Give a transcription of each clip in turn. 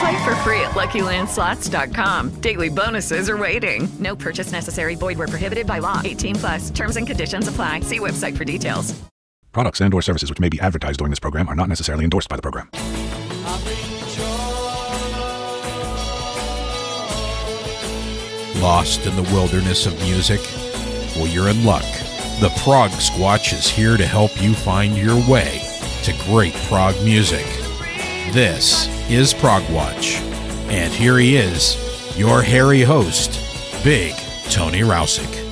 Play for free at LuckyLandSlots.com. Daily bonuses are waiting. No purchase necessary. Void where prohibited by law. 18 plus. Terms and conditions apply. See website for details. Products and/or services which may be advertised during this program are not necessarily endorsed by the program. Lost in the wilderness of music? Well, you're in luck. The Prog Squatch is here to help you find your way to great prog music. This is Prog Watch, and here he is, your hairy host, Big Tony Rowsick.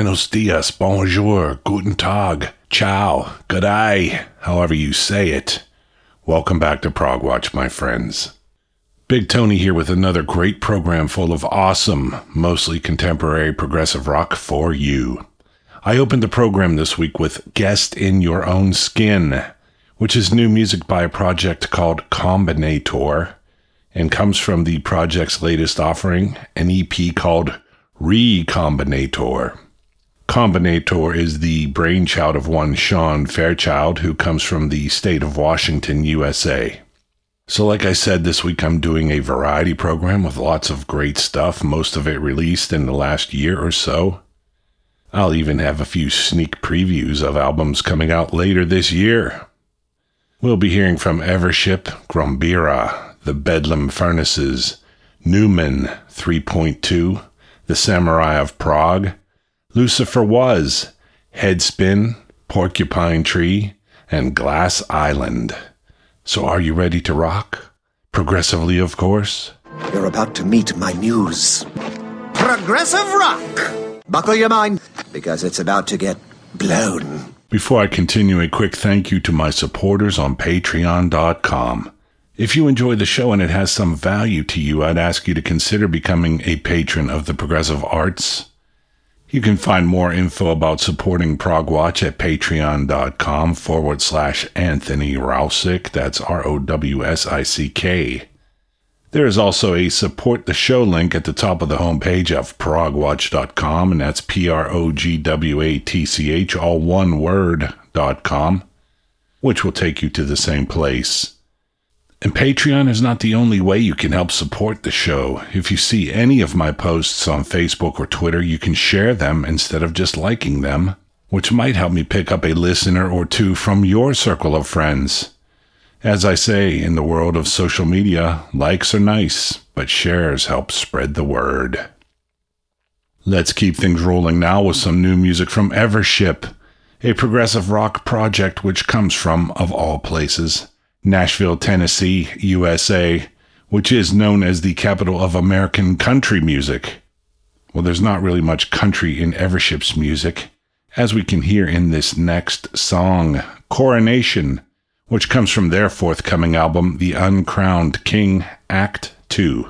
Buenos dias, bonjour, guten tag, ciao, good day, however you say it. Welcome back to Prog Watch, my friends. Big Tony here with another great program full of awesome, mostly contemporary progressive rock for you. I opened the program this week with Guest in Your Own Skin, which is new music by a project called Combinator and comes from the project's latest offering, an EP called Recombinator. Combinator is the brainchild of one Sean Fairchild, who comes from the state of Washington, USA. So, like I said, this week I'm doing a variety program with lots of great stuff, most of it released in the last year or so. I'll even have a few sneak previews of albums coming out later this year. We'll be hearing from Evership, Grombira, The Bedlam Furnaces, Numen 3.2, The Samurai of Prog, Lucifer Was, Headspin, Porcupine Tree, and Glass Island. So are you ready to rock? Progressively, of course. You're about to meet my muse. Progressive rock! Buckle your mind, because it's about to get blown. Before I continue, a quick thank you to my supporters on patreon.com. If you enjoy the show and it has some value to you, I'd ask you to consider becoming a patron of the Progressive Arts. You can find more info about supporting Progwatch at patreon.com forward slash Anthony Rowsick. That's R O W S I C K. There is also a support the show link at the top of the homepage of progwatch.com, and that's P R O G W A T C H, all one word, dot com, which will take you to the same place. And Patreon is not the only way you can help support the show. If you see any of my posts on Facebook or Twitter, you can share them instead of just liking them, which might help me pick up a listener or two from your circle of friends. As I say, in the world of social media, likes are nice, but shares help spread the word. Let's keep things rolling now with some new music from Evership, a progressive rock project which comes from, of all places, Nashville, Tennessee, USA, which is known as the capital of American country music. Well, there's not really much country in Evership's music, as we can hear in this next song, Coronation which comes from their forthcoming album, The Uncrowned King, Act 2.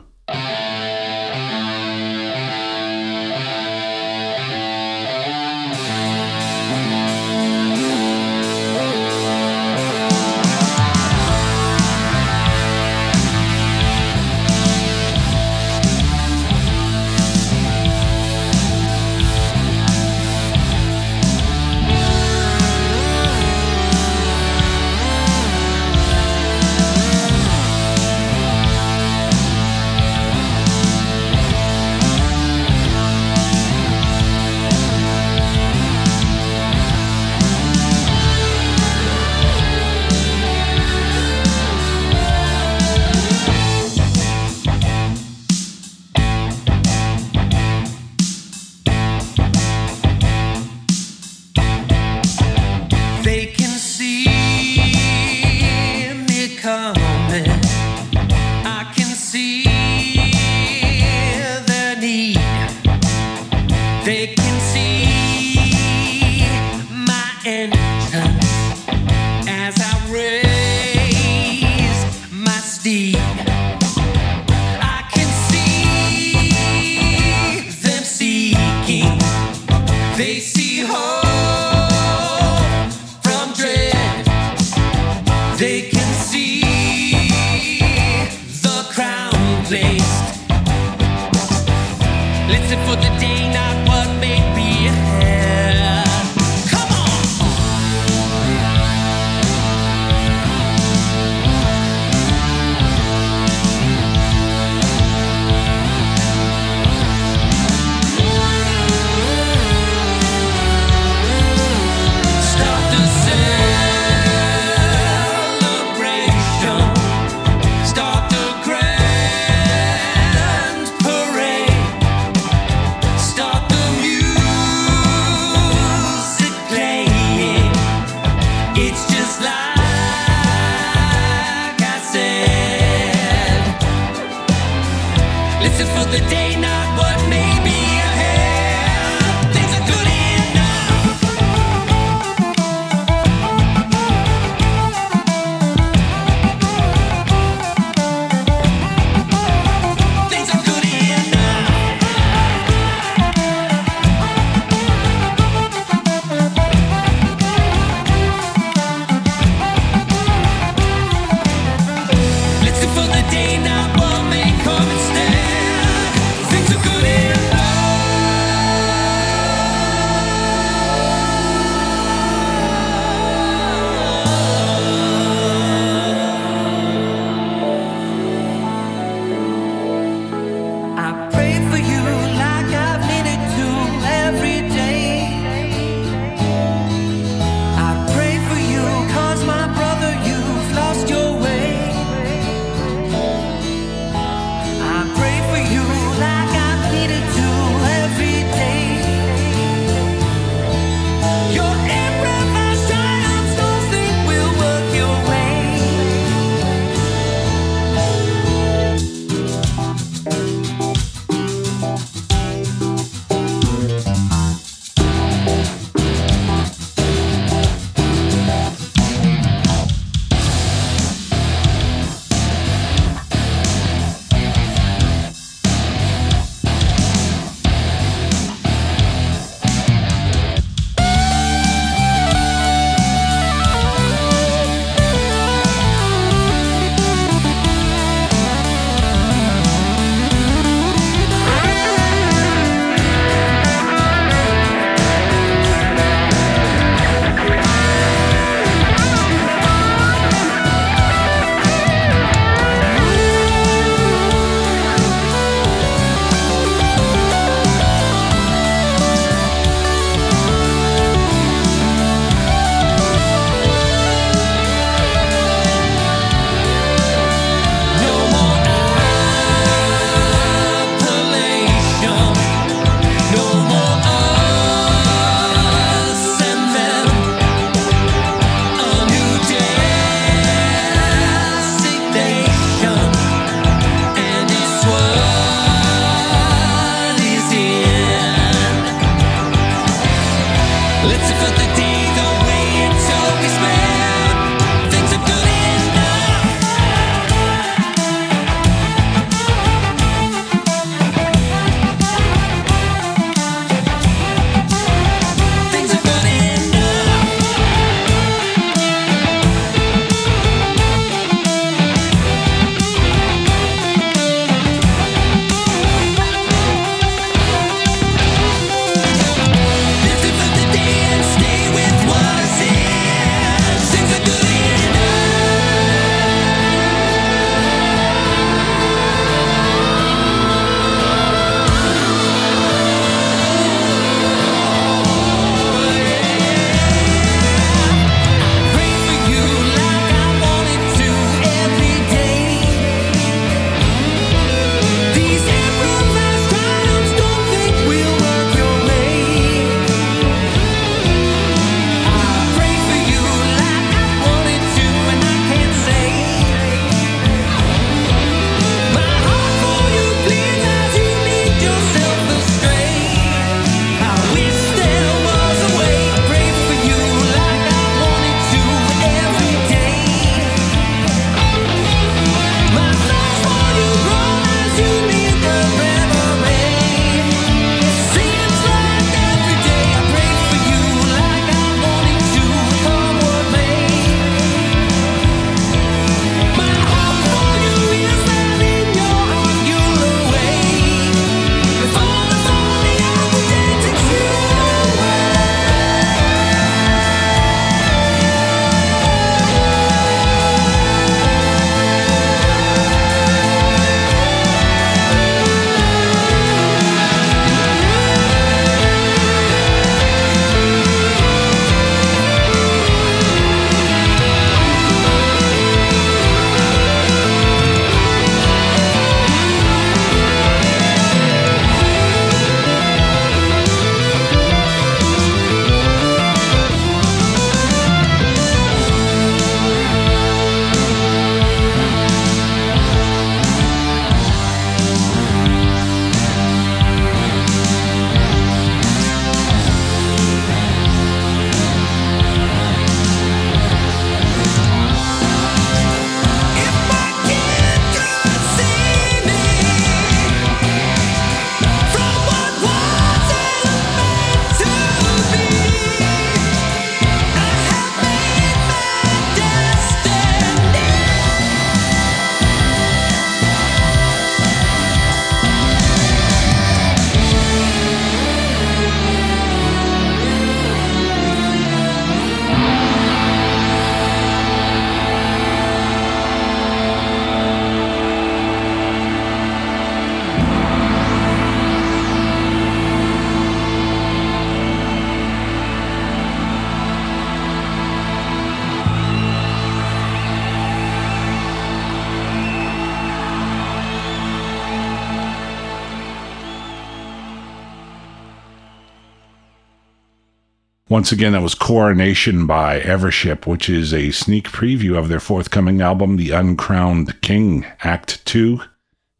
Once again, that was Coronation by Evership, which is a sneak preview of their forthcoming album, The Uncrowned King, Act 2,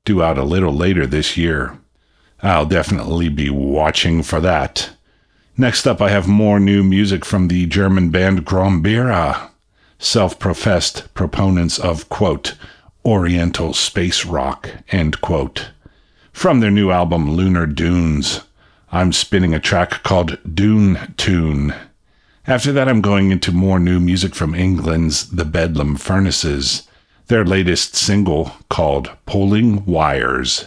due out a little later this year. I'll definitely be watching for that. Next up, I have more new music from the German band Grombira, self professed proponents of, quote, Oriental space rock, end quote. From their new album Lunar Dunes, I'm spinning a track called Dune Tune. After that, I'm going into more new music from England's The Bedlam Furnaces, their latest single called Pulling Wires.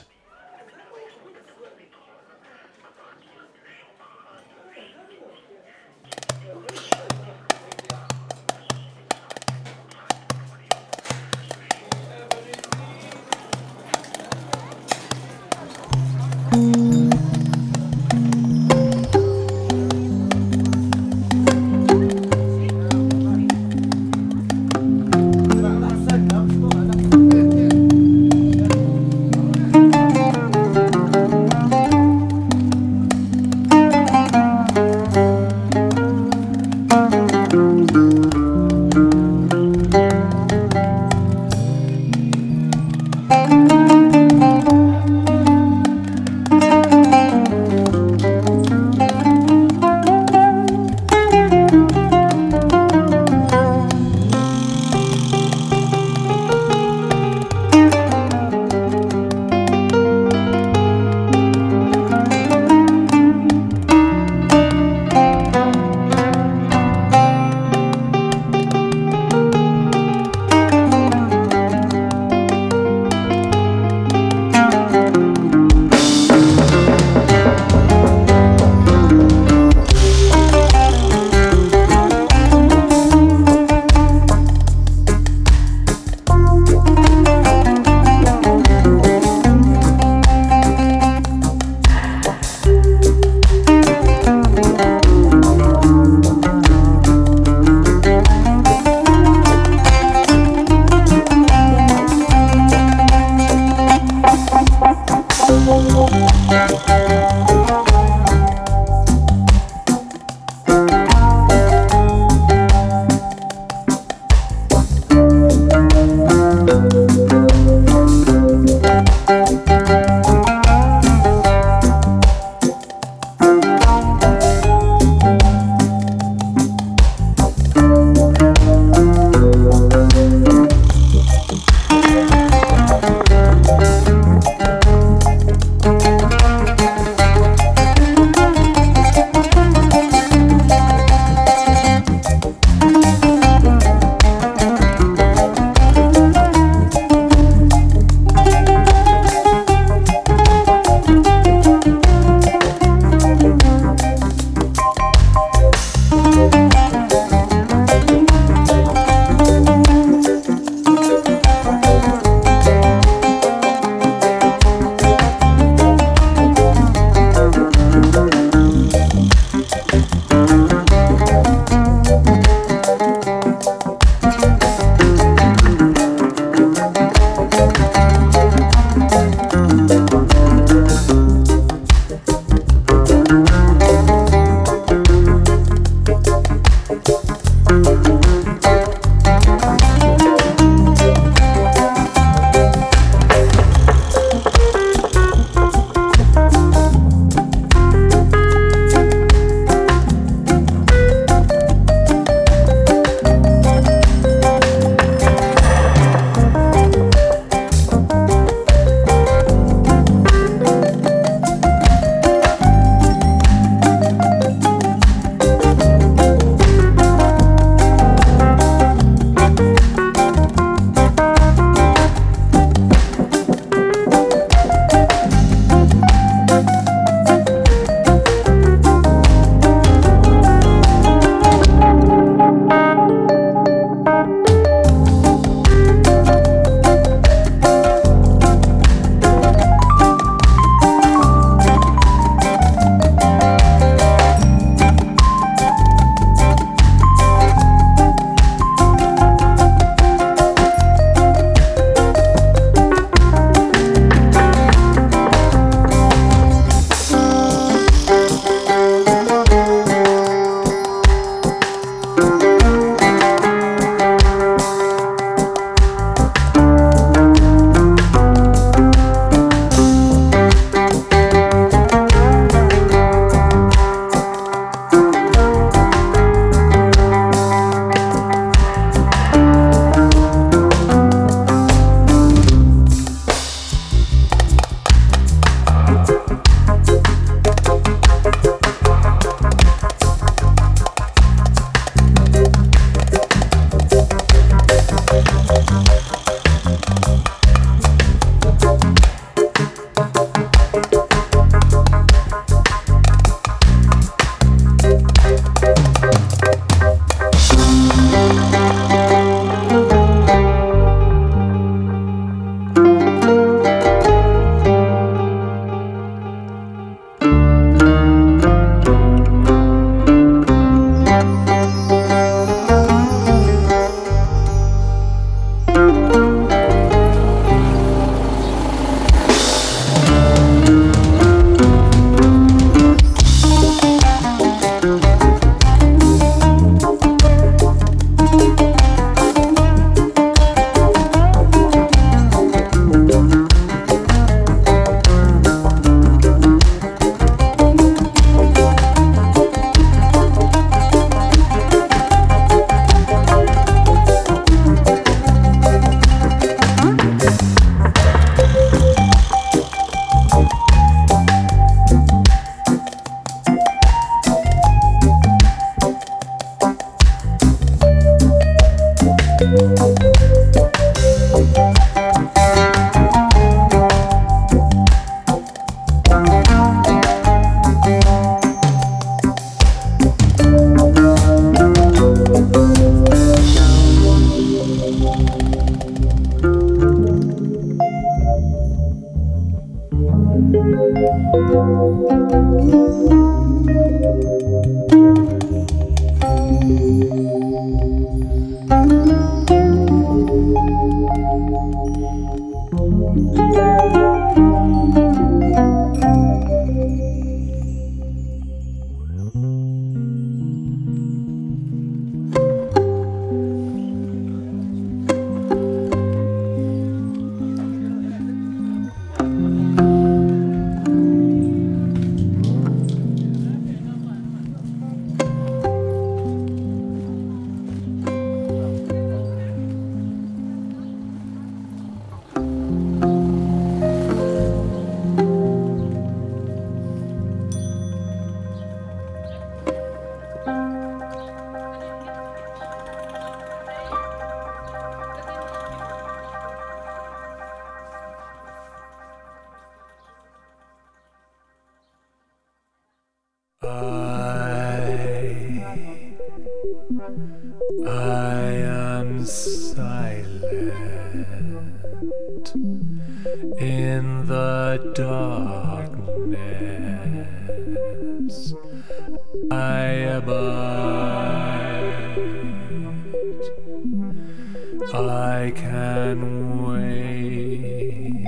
I can wait.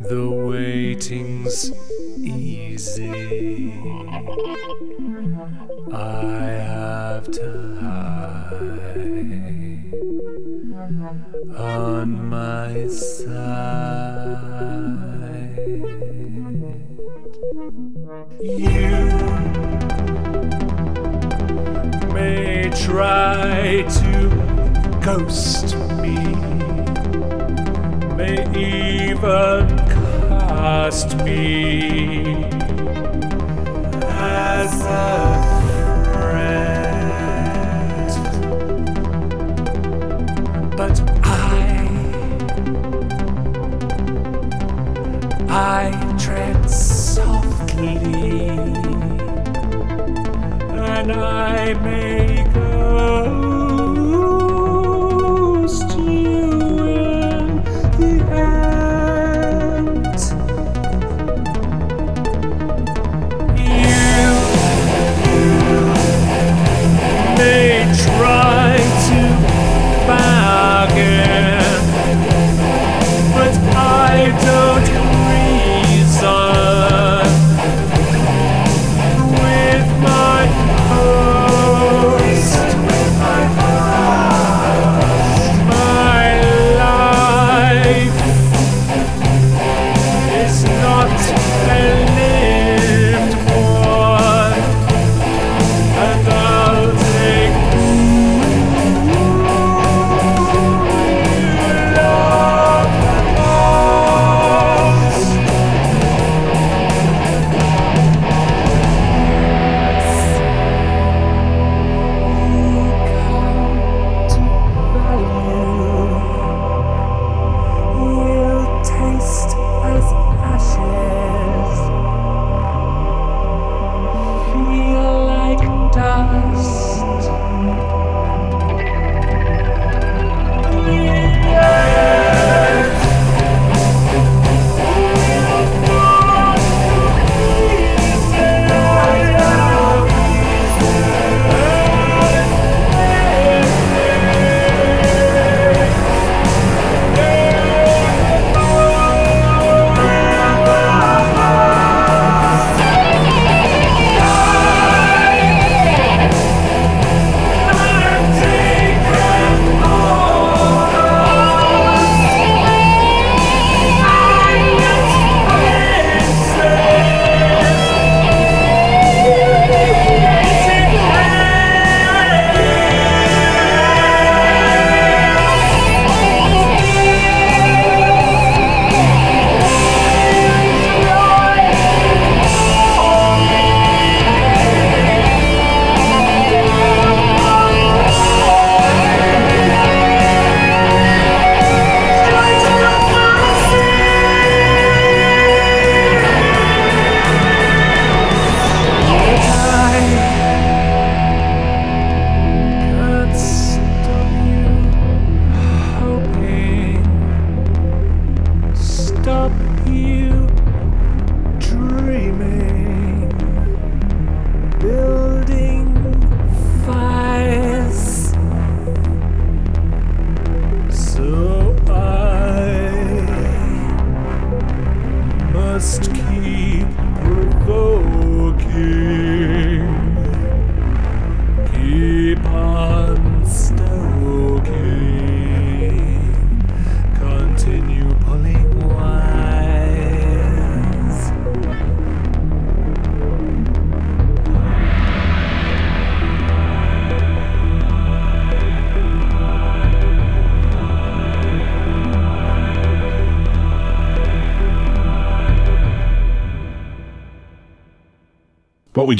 The waiting's easy. I have time on my side. You try to ghost me, may even cast me as a friend. But I, I tread softly, and I may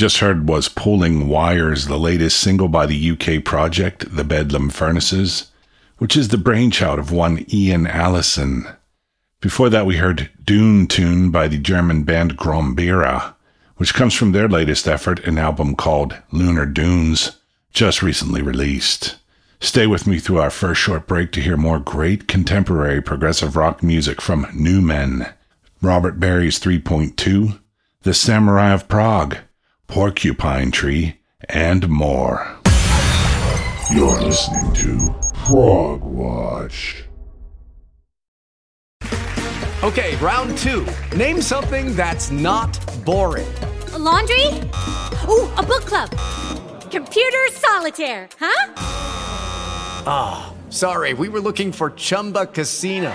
just heard was Pulling Wires, the latest single by the UK project, The Bedlam Furnaces, which is the brainchild of one Ian Allison. Before that, we heard Dune Tune by the German band Grombira, which comes from their latest effort, an album called Lunar Dunes, just recently released. Stay with me through our first short break to hear more great contemporary progressive rock music from Numen, Robert Berry's 3.2, The Samurai of Prog, Porcupine Tree, and more. You're listening to Prog Watch. Okay, round two. Name something that's not boring. A laundry? Ooh, a book club. Computer solitaire, huh? Ah, oh, sorry, we were looking for Chumba Casino.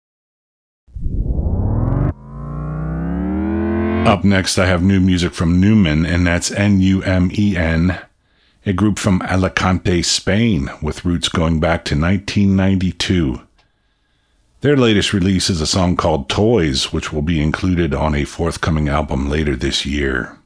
Up next, I have new music from Numen, and that's N U M E N, a group from Alicante, Spain, with roots going back to 1992. Their latest release is a song called Toys, which will be included on a forthcoming album later this year.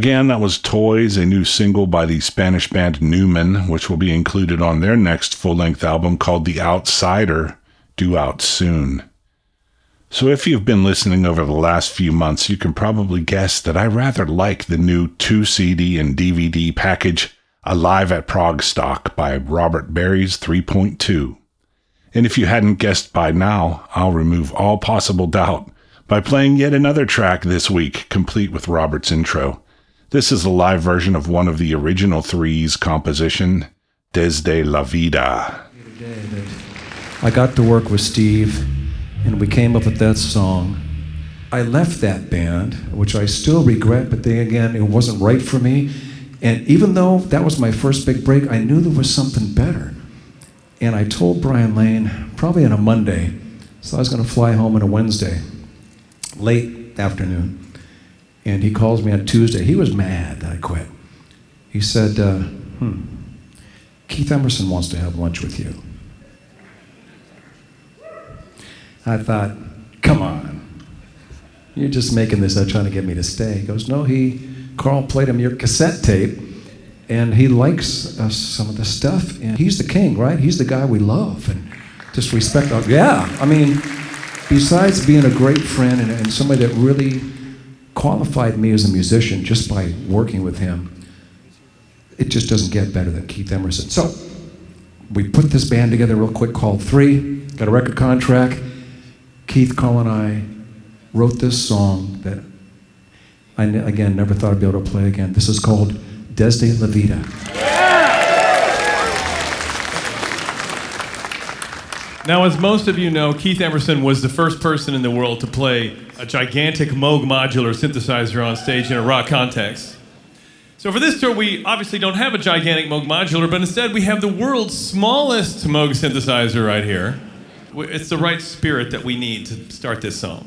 Again, that was Toys, a new single by the Spanish band Numen, which will be included on their next full length album called The Outsider, due out soon. So, if you've been listening over the last few months, you can probably guess that I rather like the new 2 CD and DVD package, Alive at ProgStock by Robert Berry's 3.2. And if you hadn't guessed by now, I'll remove all possible doubt by playing yet another track this week, complete with Robert's intro. This is a live version of one of the original three's composition, Desde la Vida. I got to work with Steve, and we came up with that song. I left that band, which I still regret, but then again, it wasn't right for me. And even though that was my first big break, I knew there was something better. And I told Brian Lane, probably on a Monday, so I was going to fly home on a Wednesday, late afternoon. And he calls me on Tuesday. He was mad that I quit. He said, uh, hmm, Keith Emerson wants to have lunch with you. I thought, come on. You're just making this up, trying to get me to stay. He goes, no, he, Carl played him your cassette tape, and he likes uh, some of the stuff, and he's the king, right? He's the guy we love, and just respect. Our, yeah, I mean, besides being a great friend and, and somebody that really qualified me as a musician just by working with him, it just doesn't get better than Keith Emerson. So we put this band together real quick called Three, got a record contract. Keith, Carl, and I wrote this song that I, again, never thought I'd be able to play again. This is called Desde la Vida. Now, as most of you know, Keith Emerson was the first person in the world to play a gigantic Moog modular synthesizer on stage in a rock context. So for this tour, we obviously don't have a gigantic Moog modular, but instead we have the world's smallest Moog synthesizer right here. It's the right spirit that we need to start this song.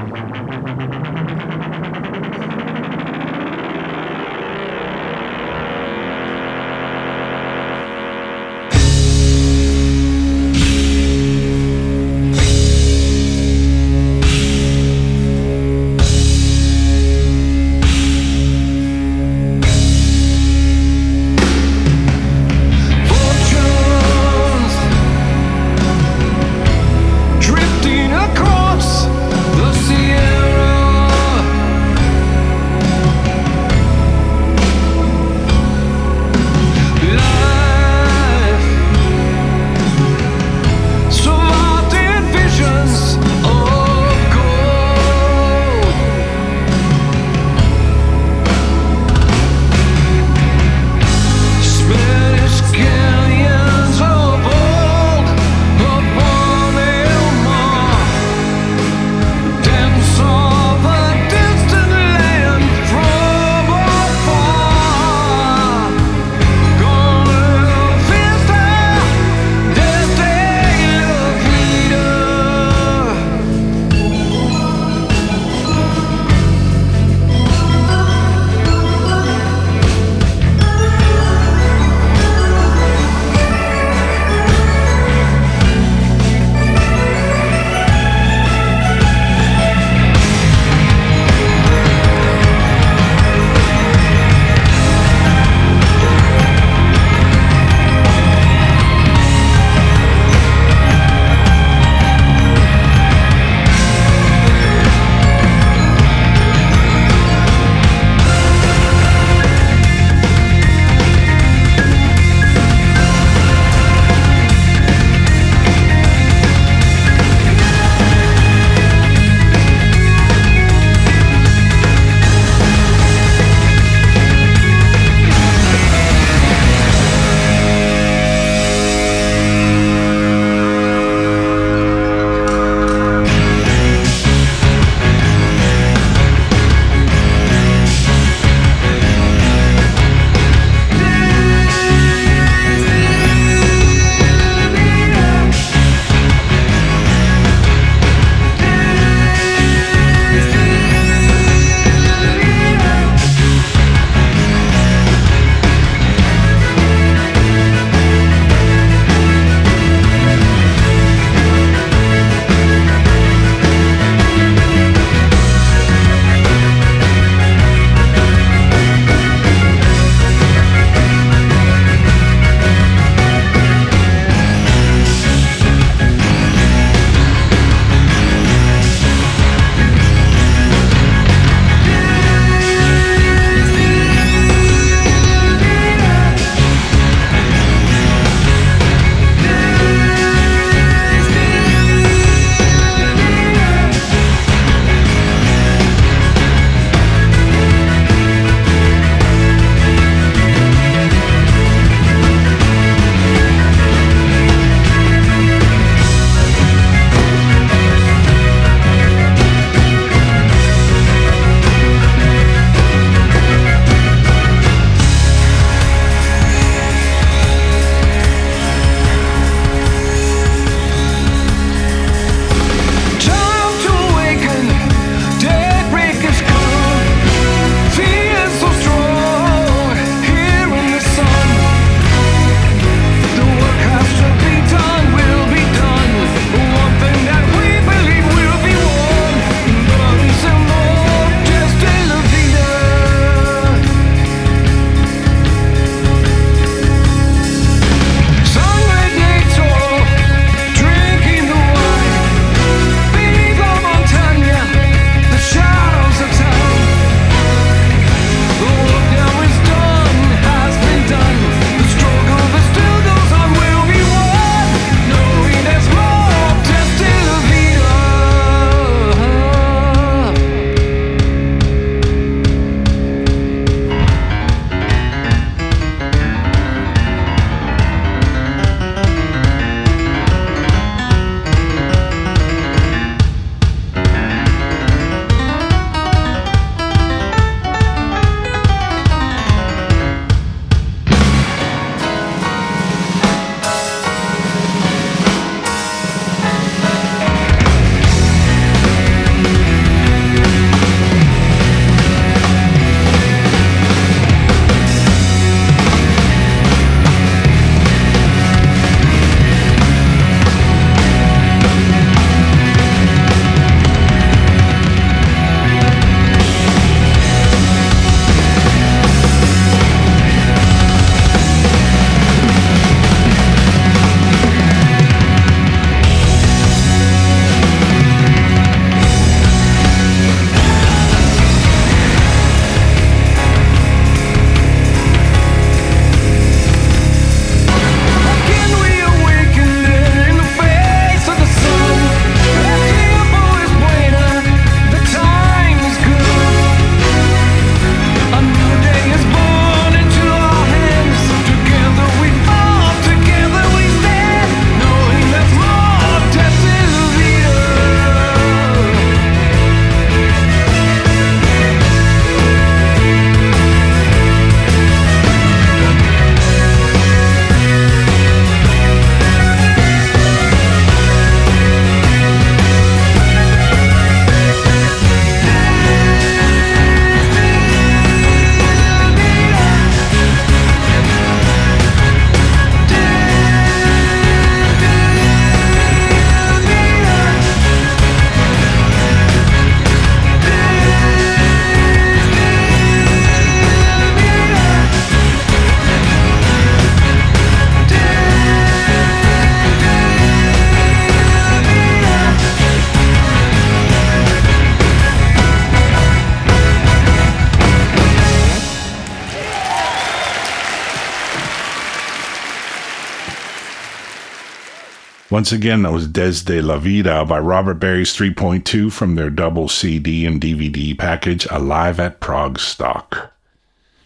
Once again, that was Desde la Vida by Robert Berry's 3.2 from their double CD and DVD package, Alive at ProgStock.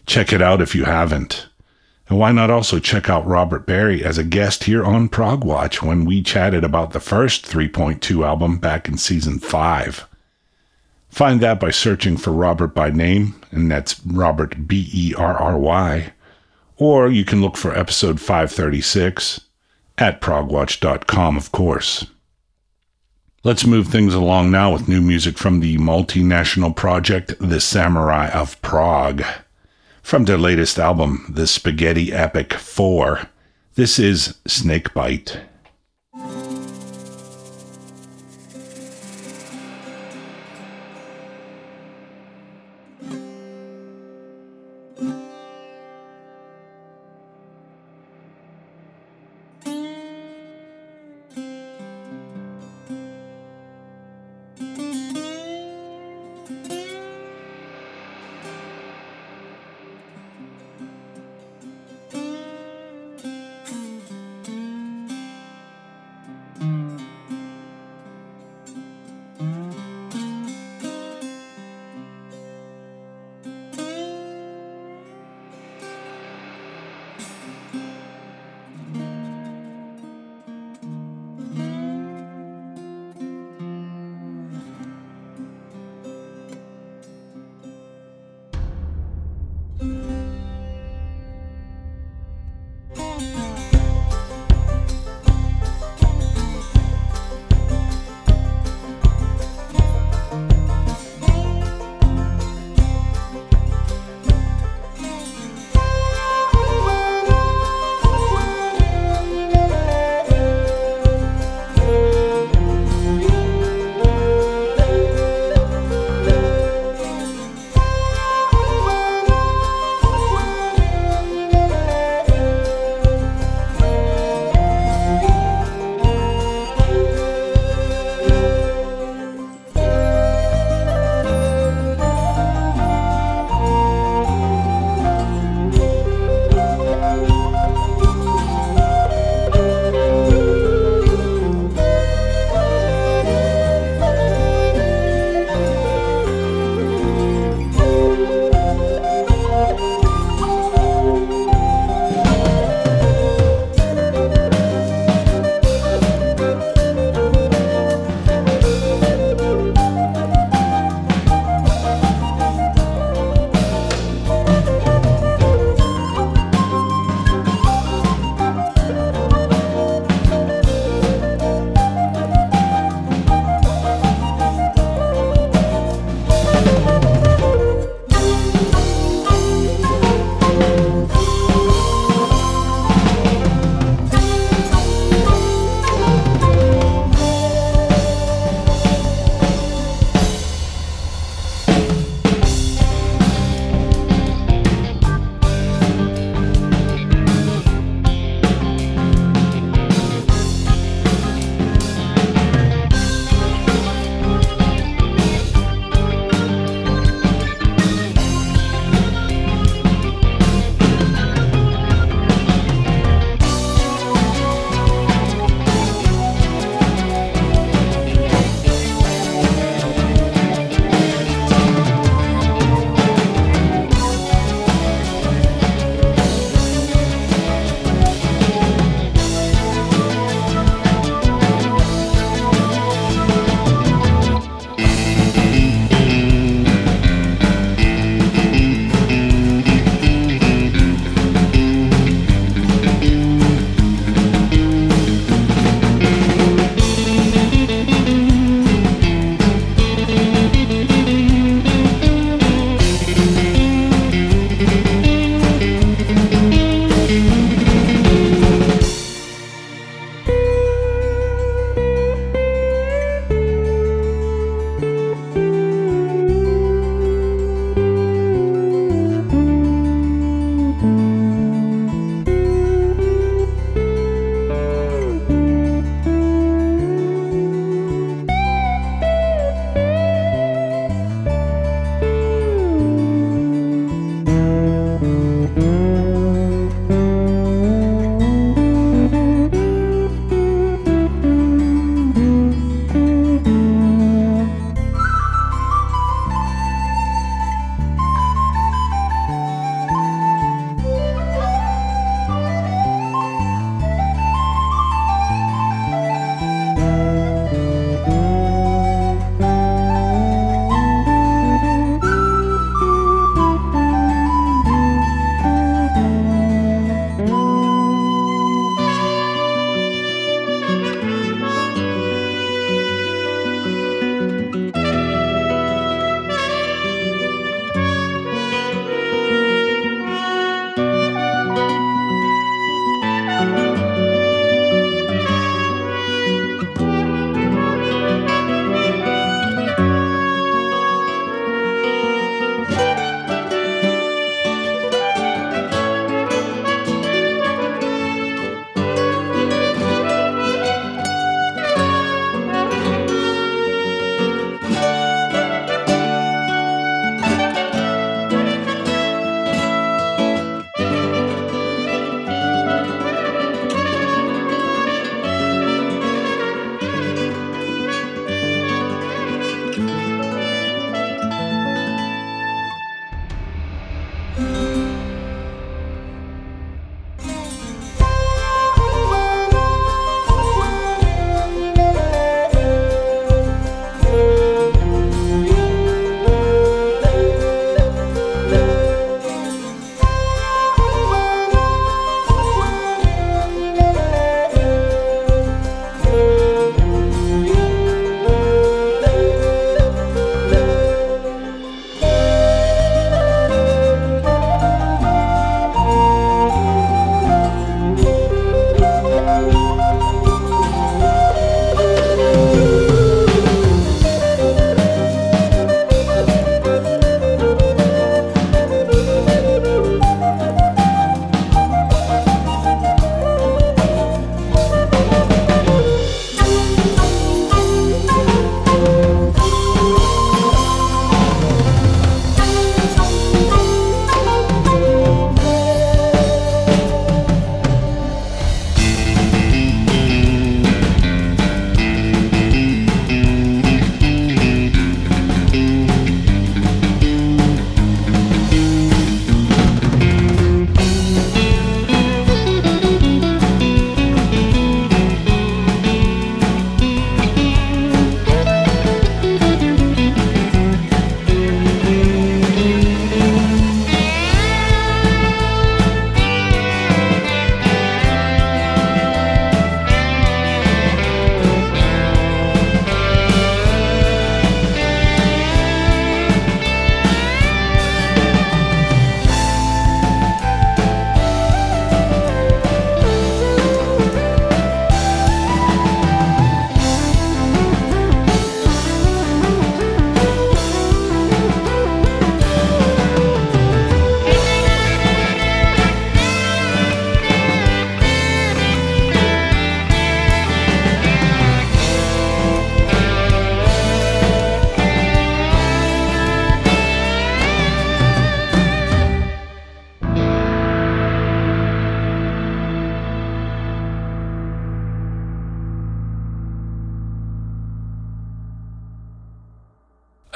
Check it out if you haven't. And why not also check out Robert Berry as a guest here on Prog Watch when we chatted about the first 3.2 album back in season 5. Find that by searching for Robert by name, and that's Robert B E R R Y. Or you can look for episode 536 at progwatch.com, of course. Let's move things along now with new music from the multinational project The Samurai of Prog. From their latest album, The Spaghetti Epic 4, this is Snakebite.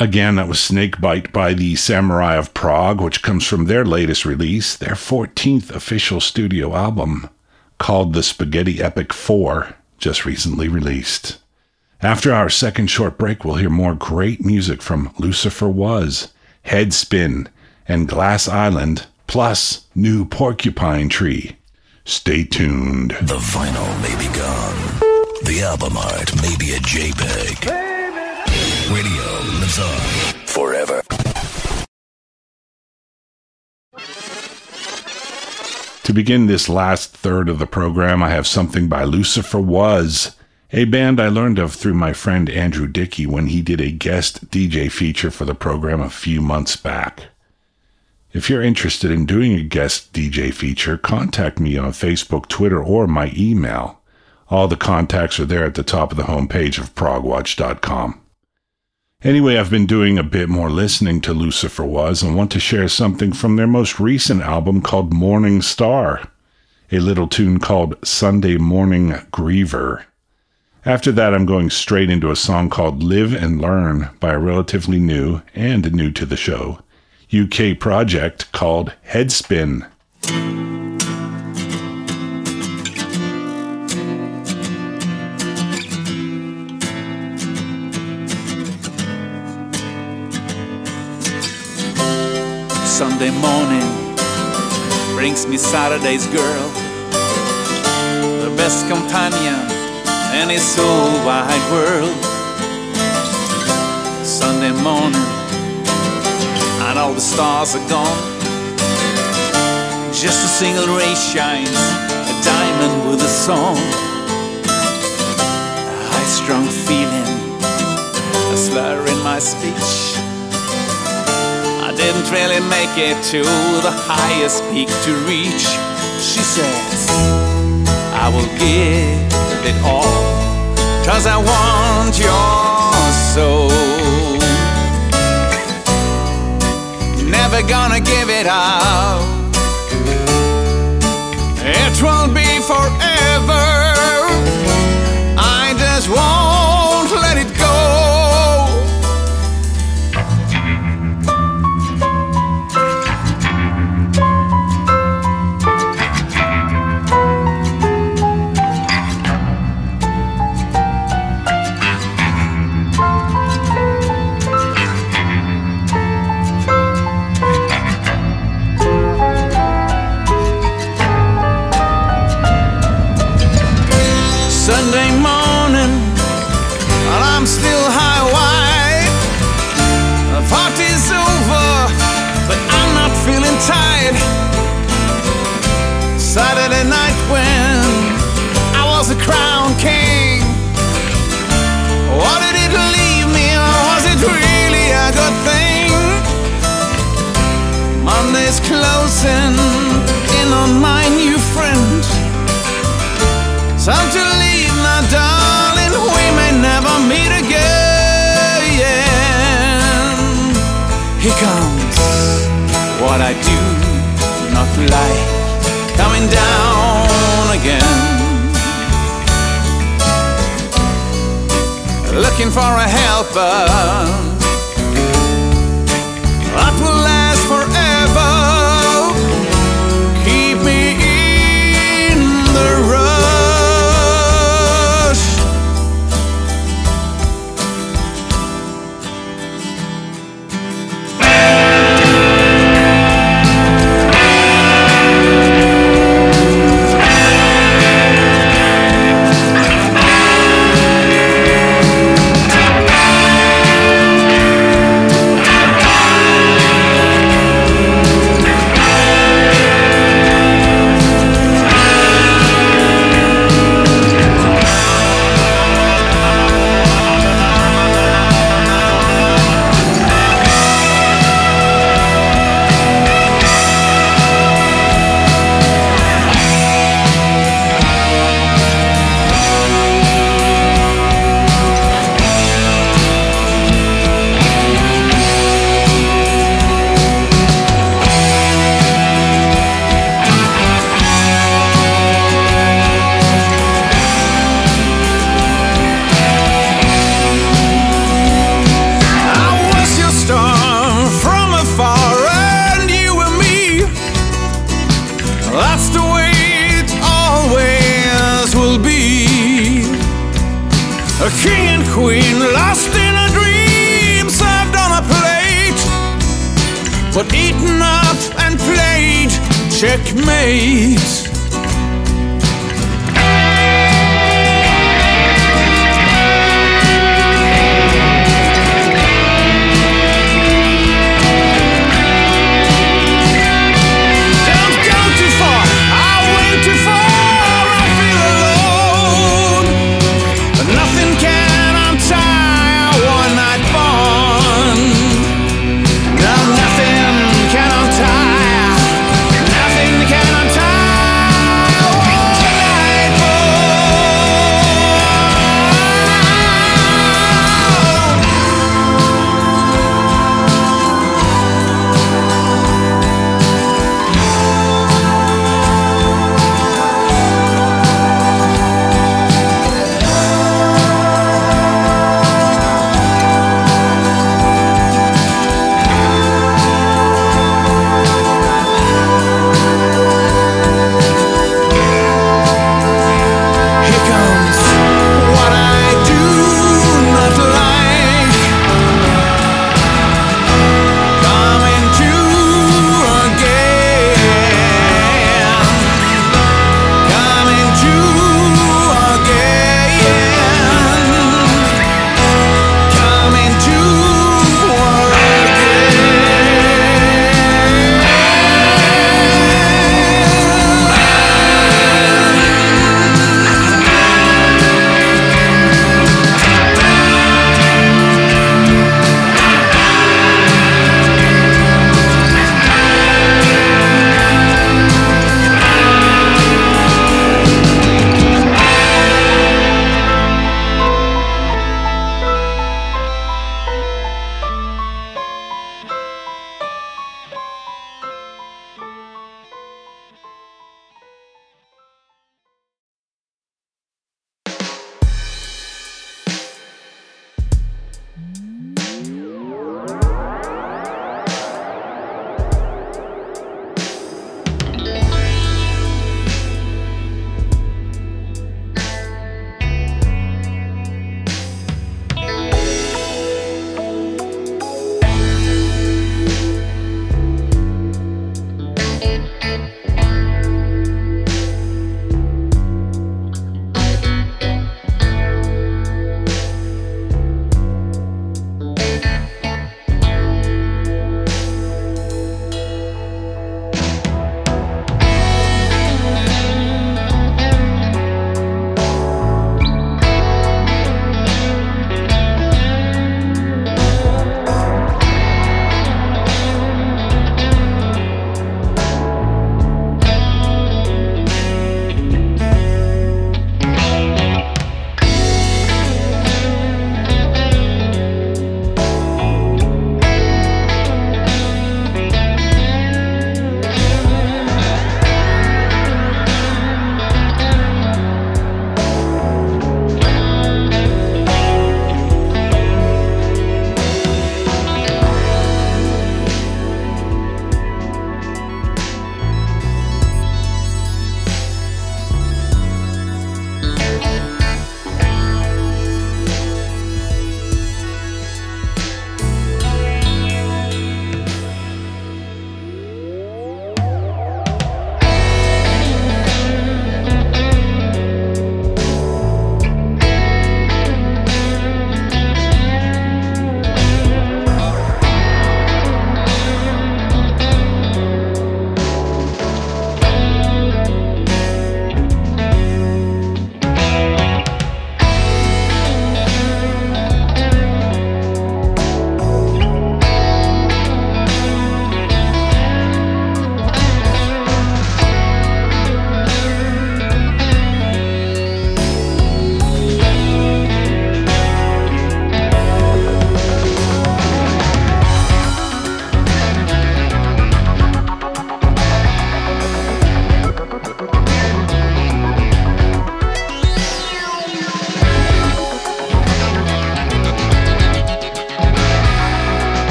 Again, that was Snakebite by the Samurai of Prog, which comes from their latest release, their 14th official studio album, called The Spaghetti Epic 4, just recently released. After our second short break, we'll hear more great music from Lucifer Was, Headspin, and Glass Island, plus new Porcupine Tree. Stay tuned. The vinyl may be gone. The album art may be a JPEG. Radio lives on forever. To begin this last third of the program, I have something by Lucifer Was, a band I learned of through my friend Andrew Dickey when he did a guest DJ feature for the program a few months back. If you're interested in doing a guest DJ feature, contact me on Facebook, Twitter, or my email. All the contacts are there at the top of the homepage of progwatch.com. Anyway, I've been doing a bit more listening to Lucifer Was and want to share something from their most recent album called Morning Star, a little tune called Sunday Morning Griever. After that, I'm going straight into a song called Live and Learn by a relatively new and new to the show UK project called Headspin. Sunday morning brings me Saturday's girl, the best companion in this whole wide world. Sunday morning, and all the stars are gone. Just a single ray shines, a diamond with a song. A high strong feeling, a slur in my speech. I didn't really make it to the highest peak to reach. She says, I will give it all, cause I want your soul. Never gonna give it up, beaten up and played checkmate.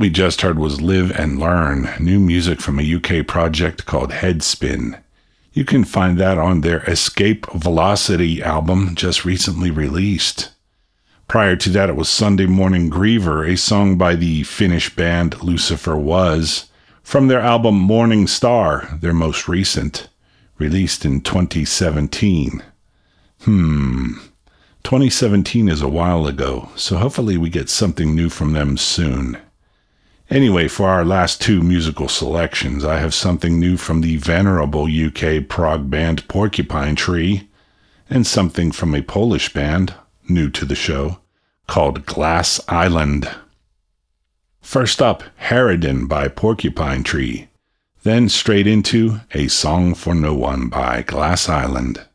We just heard was Live and Learn, new music from a UK project called Head Spin. You can find that on their Escape Velocity album just recently released. Prior to that, it was Sunday Morning Griever, a song by the Finnish band Lucifer Was, from their album Morning Star, their most recent, released in 2017. Hmm. 2017 is a while ago, so hopefully we get something new from them soon. Anyway, for our last two musical selections, I have something new from the venerable UK prog band Porcupine Tree, and something from a Polish band, new to the show, called Glass Island. First up, Harridan by Porcupine Tree, then straight into A Song for No One by Glass Island.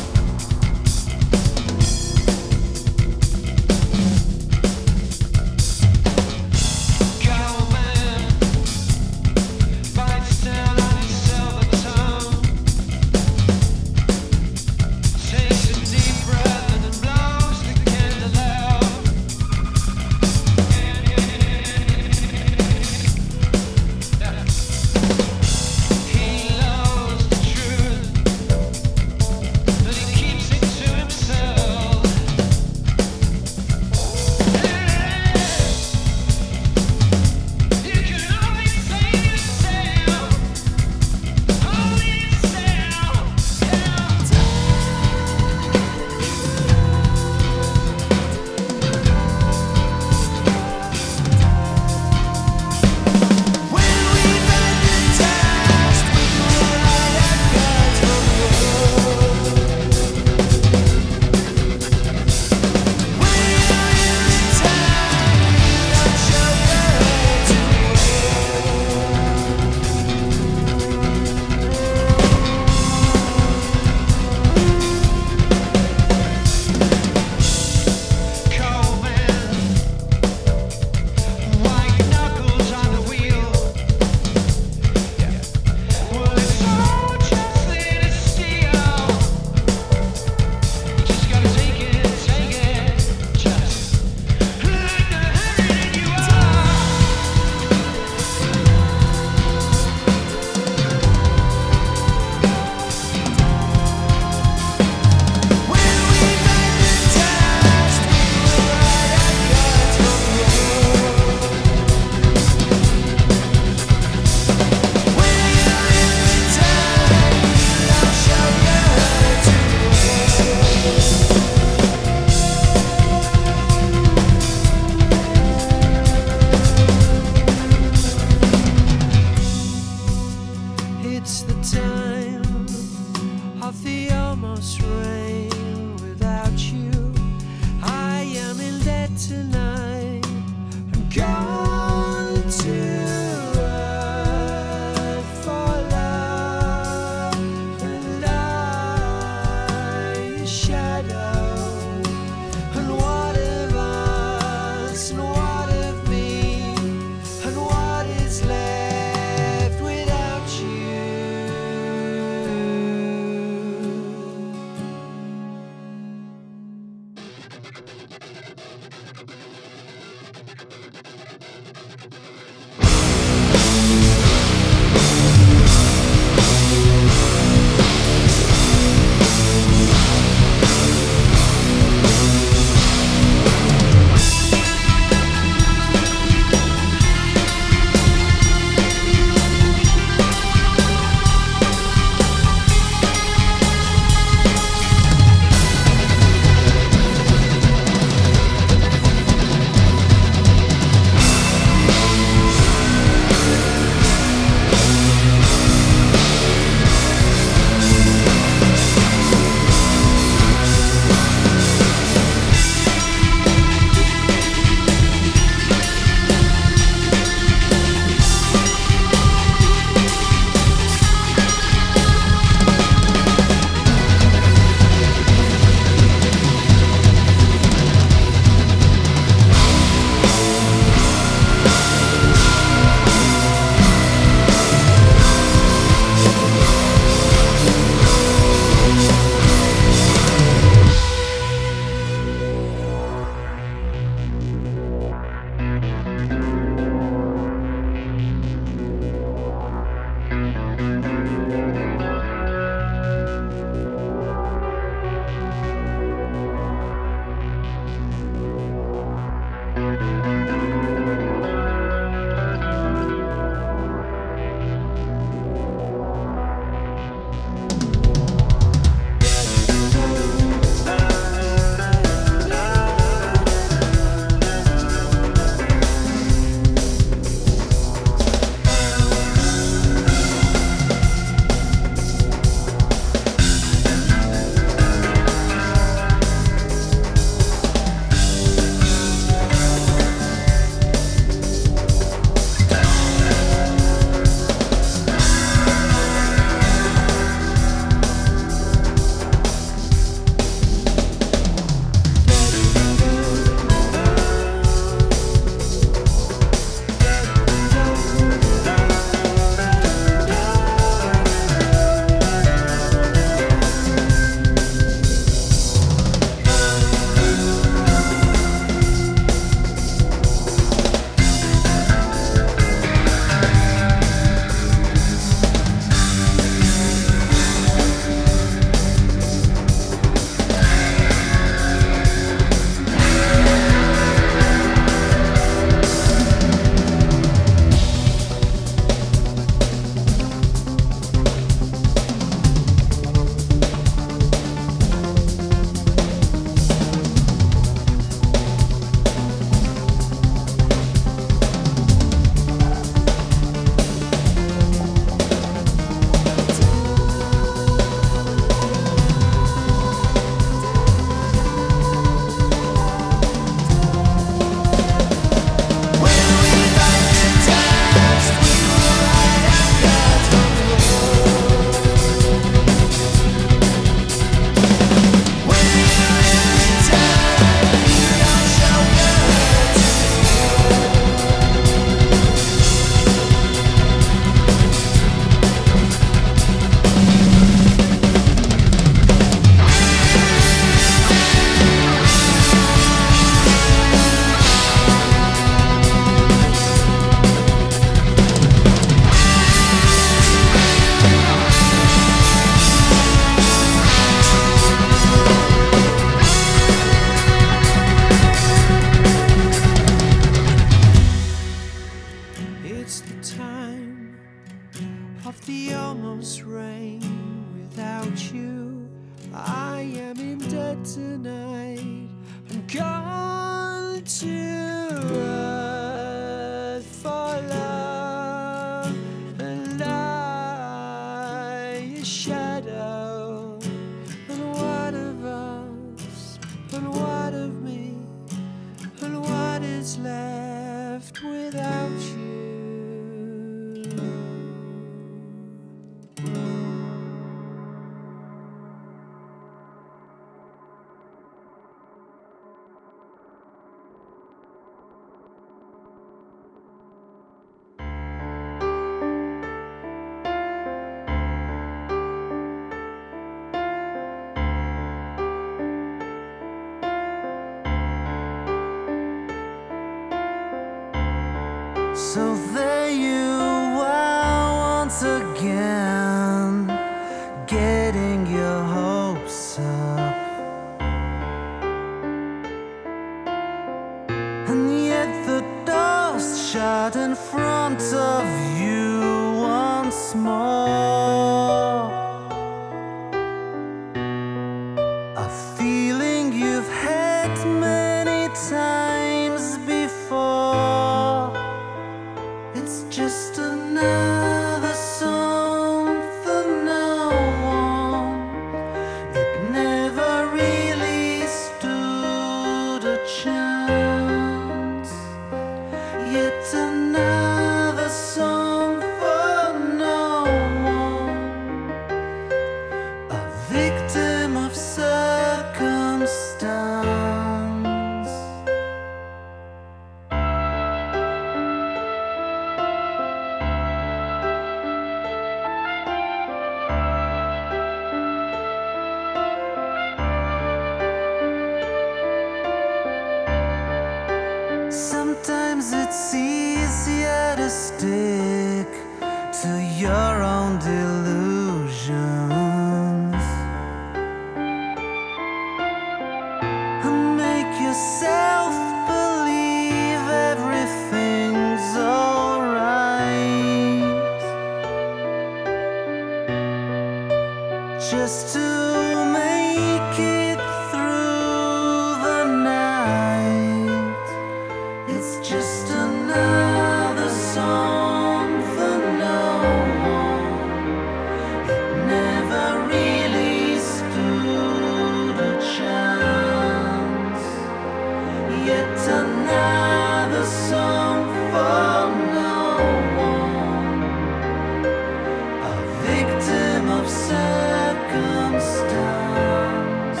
Circumstance.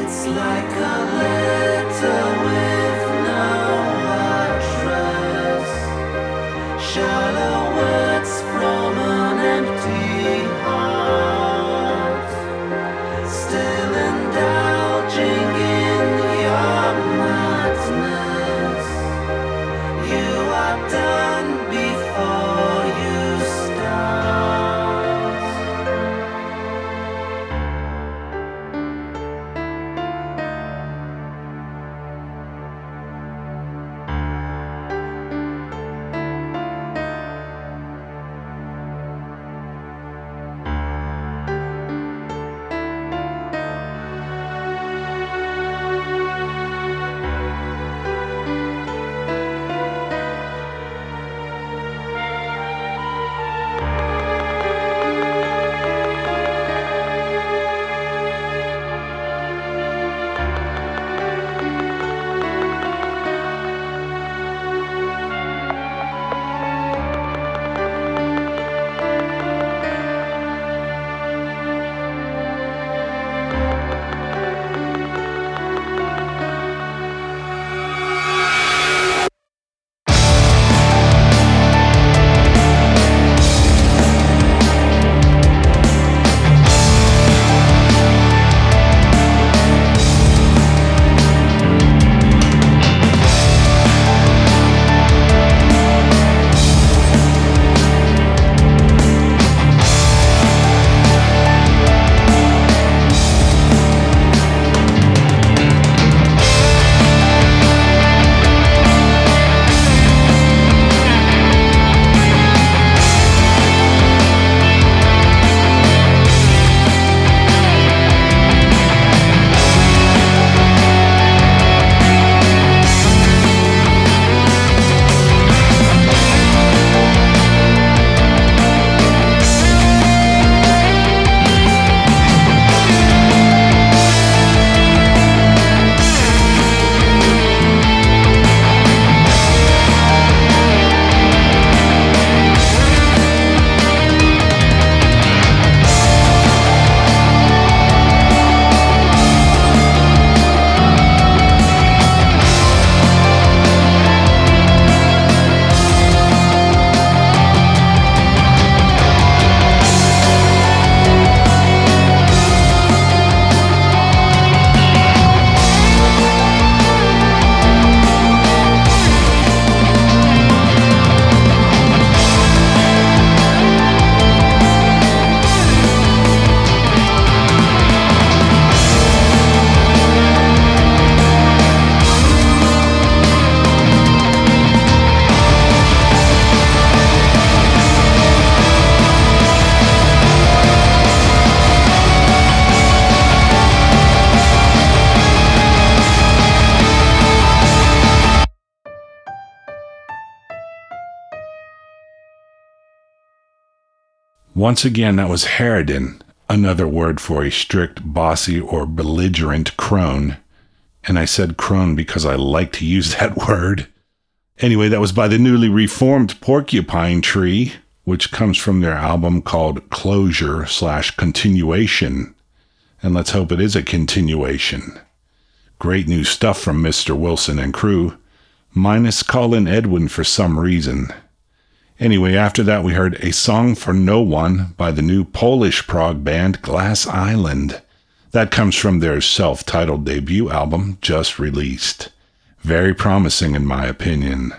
It's like a letter Once again, that was Harridan, another word for a strict, bossy, or belligerent crone. And I said crone because I like to use that word. Anyway, that was by the newly reformed Porcupine Tree, which comes from their album called Closure slash Continuation. And let's hope it is a continuation. Great new stuff from Mr. Wilson and crew, minus Colin Edwin for some reason. Anyway, after that, we heard A Song for No One by the new Polish prog band Glass Island. That comes from their self titled debut album just released. Very promising, in my opinion.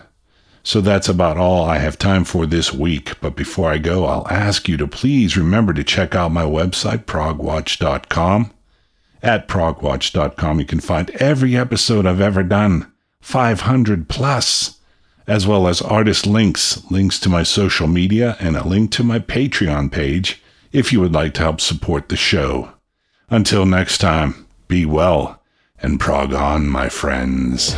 So that's about all I have time for this week. But before I go, I'll ask you to please remember to check out my website, progwatch.com. At progwatch.com, you can find every episode I've ever done, 500 plus, as well as artist links, links to my social media, and a link to my Patreon page if you would like to help support the show. Until next time, be well and prog on, my friends.